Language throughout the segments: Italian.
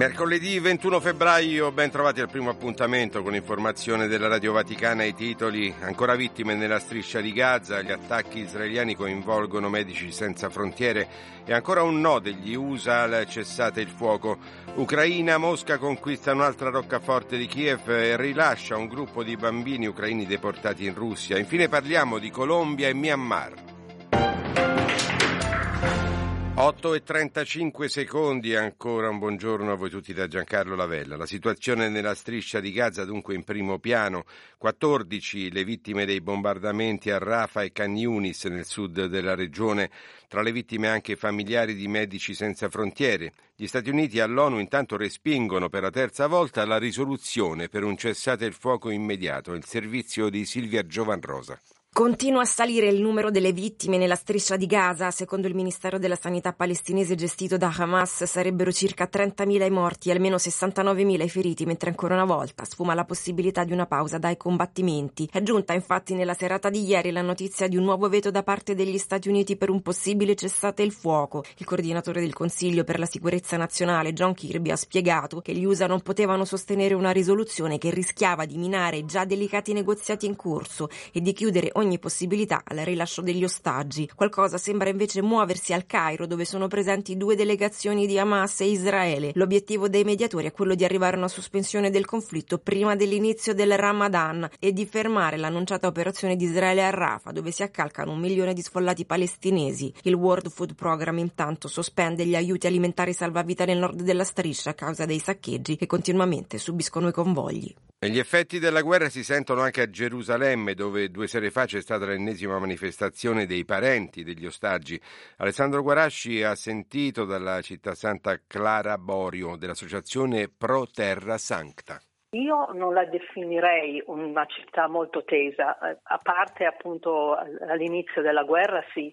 Mercoledì 21 febbraio, ben trovati al primo appuntamento con l'informazione della Radio Vaticana i titoli ancora vittime nella striscia di Gaza, gli attacchi israeliani coinvolgono medici senza frontiere e ancora un no degli USA al cessate il fuoco. Ucraina, Mosca conquista un'altra roccaforte di Kiev e rilascia un gruppo di bambini ucraini deportati in Russia. Infine parliamo di Colombia e Myanmar. 8 e 35 secondi, ancora un buongiorno a voi tutti da Giancarlo Lavella. La situazione nella striscia di Gaza dunque in primo piano, 14 le vittime dei bombardamenti a Rafa e Khan nel sud della regione, tra le vittime anche familiari di Medici Senza Frontiere. Gli Stati Uniti e l'ONU intanto respingono per la terza volta la risoluzione per un cessate il fuoco immediato, il servizio di Silvia Giovanrosa. Continua a salire il numero delle vittime nella striscia di Gaza. Secondo il Ministero della Sanità palestinese gestito da Hamas sarebbero circa 30.000 i morti e almeno 69.000 i feriti, mentre ancora una volta sfuma la possibilità di una pausa dai combattimenti. È giunta infatti nella serata di ieri la notizia di un nuovo veto da parte degli Stati Uniti per un possibile cessate il fuoco. Il coordinatore del Consiglio per la sicurezza nazionale, John Kirby, ha spiegato che gli USA non potevano sostenere una risoluzione che rischiava di minare già delicati negoziati in corso e di chiudere ogni possibilità al rilascio degli ostaggi. Qualcosa sembra invece muoversi al Cairo, dove sono presenti due delegazioni di Hamas e Israele. L'obiettivo dei mediatori è quello di arrivare a una sospensione del conflitto prima dell'inizio del Ramadan e di fermare l'annunciata operazione di Israele a Rafah, dove si accalcano un milione di sfollati palestinesi. Il World Food Program intanto sospende gli aiuti alimentari salvavita nel nord della striscia a causa dei saccheggi che continuamente subiscono i convogli. E gli effetti della guerra si sentono anche a Gerusalemme, dove due sere fa c'è stata l'ennesima manifestazione dei parenti degli ostaggi. Alessandro Guarasci ha sentito dalla città santa Clara Borio dell'associazione Pro Terra Sancta. Io non la definirei una città molto tesa, a parte appunto all'inizio della guerra sì,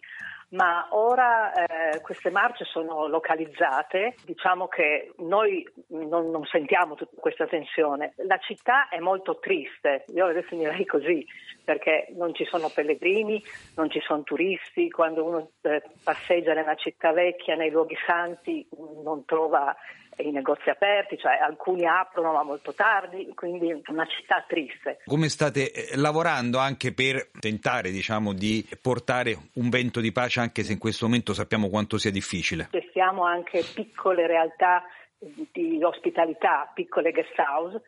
ma ora eh, queste marce sono localizzate, diciamo che noi non, non, sentiamo tutta questa tensione. La città è molto triste, io la definirei così, perché non ci sono pellegrini, non ci sono turisti, quando uno eh, passeggia nella città vecchia, nei luoghi santi, non trova i negozi aperti, cioè alcuni aprono ma molto tardi, quindi una città triste. Come state eh, lavorando anche per tentare diciamo, di portare un vento di pace anche se in questo momento sappiamo quanto sia difficile? Gestiamo anche piccole realtà di ospitalità, piccole guest house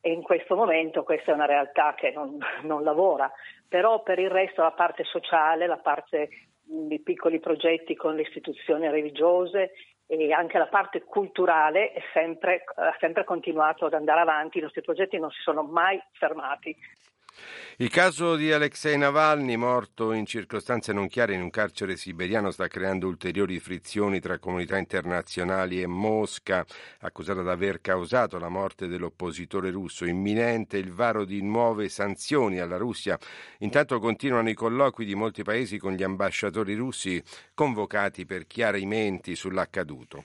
e in questo momento questa è una realtà che non, non lavora, però per il resto la parte sociale, la parte di piccoli progetti con le istituzioni religiose e anche la parte culturale sempre, ha sempre continuato ad andare avanti, i nostri progetti non si sono mai fermati. Il caso di Alexei Navalny, morto in circostanze non chiare in un carcere siberiano, sta creando ulteriori frizioni tra comunità internazionali e Mosca, accusata di aver causato la morte dell'oppositore russo. Imminente il varo di nuove sanzioni alla Russia. Intanto continuano i colloqui di molti paesi con gli ambasciatori russi convocati per chiarimenti sull'accaduto.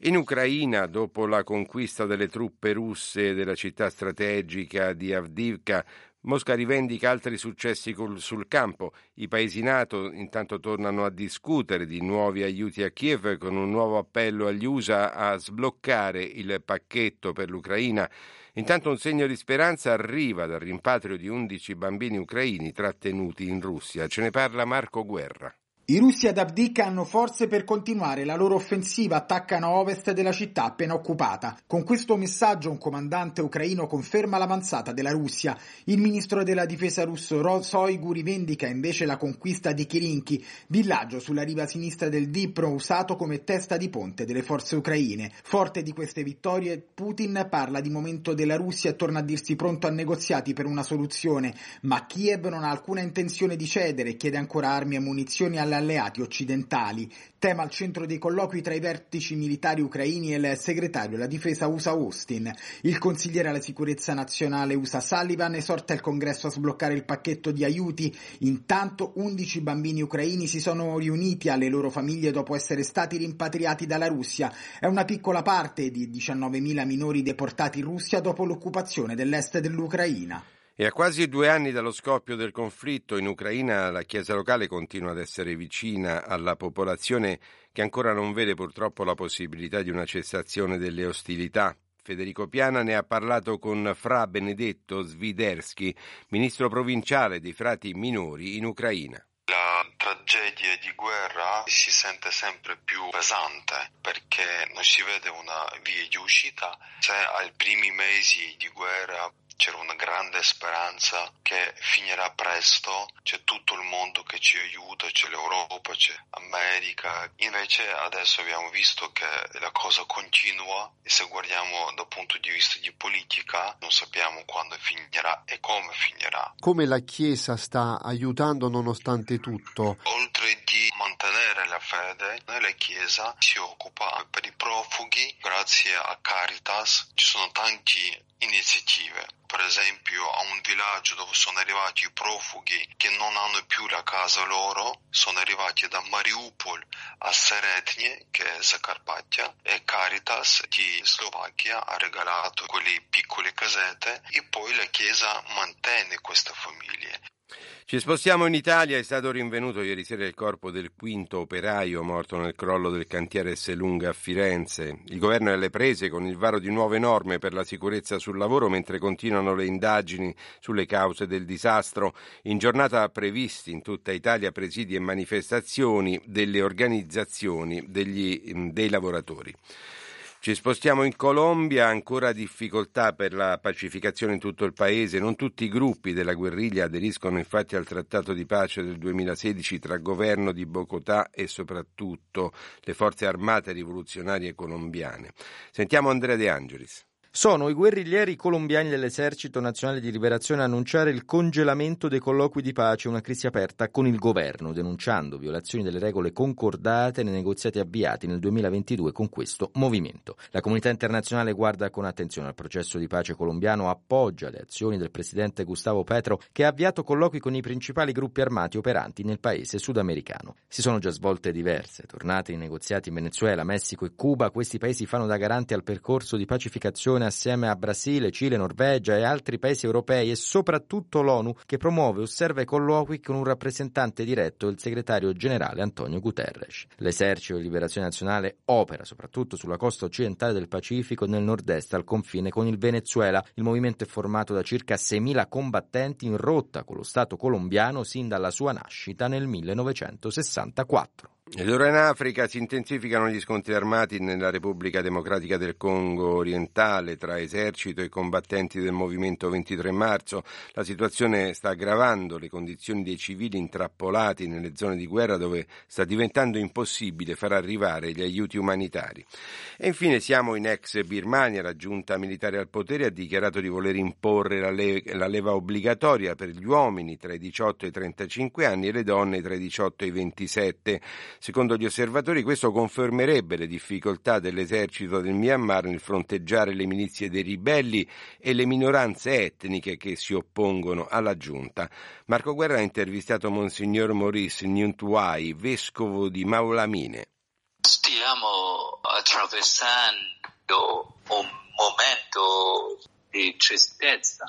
In Ucraina, dopo la conquista delle truppe russe della città strategica di Avdivka, Mosca rivendica altri successi sul campo. I paesi NATO intanto tornano a discutere di nuovi aiuti a Kiev con un nuovo appello agli USA a sbloccare il pacchetto per l'Ucraina. Intanto un segno di speranza arriva dal rimpatrio di 11 bambini ucraini trattenuti in Russia. Ce ne parla Marco Guerra. I russi ad Avdiivka hanno forze per continuare la loro offensiva, attaccano a ovest della città appena occupata. Con questo messaggio un comandante ucraino conferma l'avanzata della Russia. Il ministro della difesa russo Shoigu rivendica invece la conquista di Kirinki, villaggio sulla riva sinistra del Dnipro usato come testa di ponte delle forze ucraine. Forte di queste vittorie, Putin parla di momento della Russia e torna a dirsi pronto a negoziati per una soluzione, ma Kiev non ha alcuna intenzione di cedere e chiede ancora armi e munizioni alla alleati occidentali, tema al centro dei colloqui tra i vertici militari ucraini e il segretario alla difesa USA Austin. Il consigliere alla sicurezza nazionale USA Sullivan esorta il congresso a sbloccare il pacchetto di aiuti. Intanto 11 bambini ucraini si sono riuniti alle loro famiglie dopo essere stati rimpatriati dalla Russia. È una piccola parte di 19.000 minori deportati in Russia dopo l'occupazione dell'est dell'Ucraina. E a quasi due anni dallo scoppio del conflitto in Ucraina, la Chiesa locale continua ad essere vicina alla popolazione che ancora non vede purtroppo la possibilità di una cessazione delle ostilità. Federico Piana ne ha parlato con Fra Benedetto Sviderski, ministro provinciale dei frati minori in Ucraina. La tragedia di guerra si sente sempre più pesante perché non si vede una via di uscita. Se ai primi mesi di guerra c'era una grande speranza che finirà presto, c'è tutto il mondo che ci aiuta, c'è l'Europa, c'è America, invece adesso abbiamo visto che la cosa continua e se guardiamo dal punto di vista di politica non sappiamo quando finirà e come finirà. Come la Chiesa sta aiutando nonostante tutto? Oltre di mantenere la fede, la Chiesa si occupa per i profughi, grazie a Caritas ci sono tante iniziative per esempio a un villaggio dove sono arrivati i profughi che non hanno più la casa loro, sono arrivati da Mariupol a Seretnie, che è Zacarpattia, e Caritas di Slovacchia ha regalato quelle piccole casette e poi la Chiesa mantiene queste famiglie. Ci spostiamo in Italia, è stato rinvenuto ieri sera il corpo del quinto operaio morto nel crollo del cantiere Esselunga a Firenze. Il governo è alle prese con il varo di nuove norme per la sicurezza sul lavoro mentre continuano le indagini sulle cause del disastro. In giornata previsti in tutta Italia presidi e manifestazioni delle organizzazioni degli, dei lavoratori. Ci spostiamo in Colombia, ancora difficoltà per la pacificazione in tutto il paese. Non tutti i gruppi della guerriglia aderiscono infatti al trattato di pace del 2016 tra governo di Bogotà e soprattutto le forze armate rivoluzionarie colombiane. Sentiamo Andrea De Angelis. Sono i guerriglieri colombiani dell'Esercito Nazionale di Liberazione a annunciare il congelamento dei colloqui di pace, una crisi aperta con il governo, denunciando violazioni delle regole concordate nei negoziati avviati nel 2022 con questo movimento. La comunità internazionale guarda con attenzione al processo di pace colombiano, appoggia le azioni del presidente Gustavo Petro, che ha avviato colloqui con i principali gruppi armati operanti nel paese sudamericano. Si sono già svolte diverse tornate i negoziati in Venezuela, Messico e Cuba. Questi paesi fanno da garanti al percorso di pacificazione assieme a Brasile, Cile, Norvegia e altri paesi europei e soprattutto l'ONU che promuove, osserva i colloqui con un rappresentante diretto, il segretario generale Antonio Guterres. L'esercito di liberazione nazionale opera soprattutto sulla costa occidentale del Pacifico nel nord-est al confine con il Venezuela. Il movimento è formato da circa 6.000 combattenti in rotta con lo Stato colombiano sin dalla sua nascita nel 1964. Ed ora in Africa si intensificano gli scontri armati nella Repubblica Democratica del Congo orientale tra esercito e combattenti del movimento 23 marzo. La situazione sta aggravando le condizioni dei civili intrappolati nelle zone di guerra dove sta diventando impossibile far arrivare gli aiuti umanitari. E infine siamo in ex Birmania, la giunta militare al potere ha dichiarato di voler imporre la, le- la leva obbligatoria per gli uomini tra i 18 e i 35 anni e le donne tra i 18 e i 27. Secondo gli osservatori questo confermerebbe le difficoltà dell'esercito del Myanmar nel fronteggiare le milizie dei ribelli e le minoranze etniche che si oppongono alla giunta. Marco Guerra ha intervistato Monsignor Maurice Nyuntwai, vescovo di Maulamine. Stiamo attraversando un momento di tristezza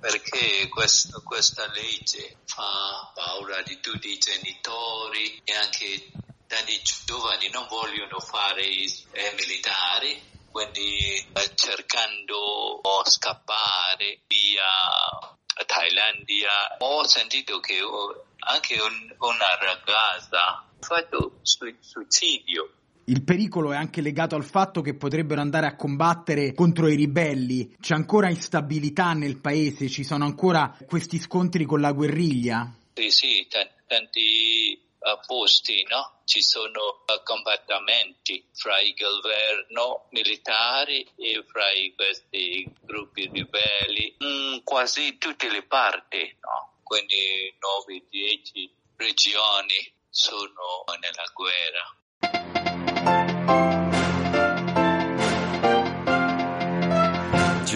perché questo, questa legge fa di tutti i genitori e anche tanti giovani non vogliono fare i eh, militari, quindi eh, cercando di scappare via Thailandia. Ho sentito che anche un, una ragazza ha fatto suicidio il pericolo è anche legato al fatto che potrebbero andare a combattere contro i ribelli. C'è ancora instabilità nel paese, ci sono ancora questi scontri con la guerriglia. Sì, t- tanti uh, posti, no? Ci sono uh, combattimenti fra il governo militare e fra questi gruppi ribelli, in quasi tutte le parti, no? Quindi 9-10 regioni sono nella guerra.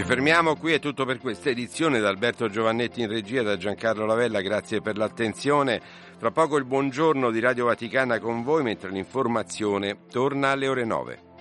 Ci fermiamo qui, è tutto per questa edizione da Alberto Giovannetti in regia, da Giancarlo Lavella, grazie per l'attenzione. Fra poco il buongiorno di Radio Vaticana con voi, mentre l'informazione torna alle ore 9.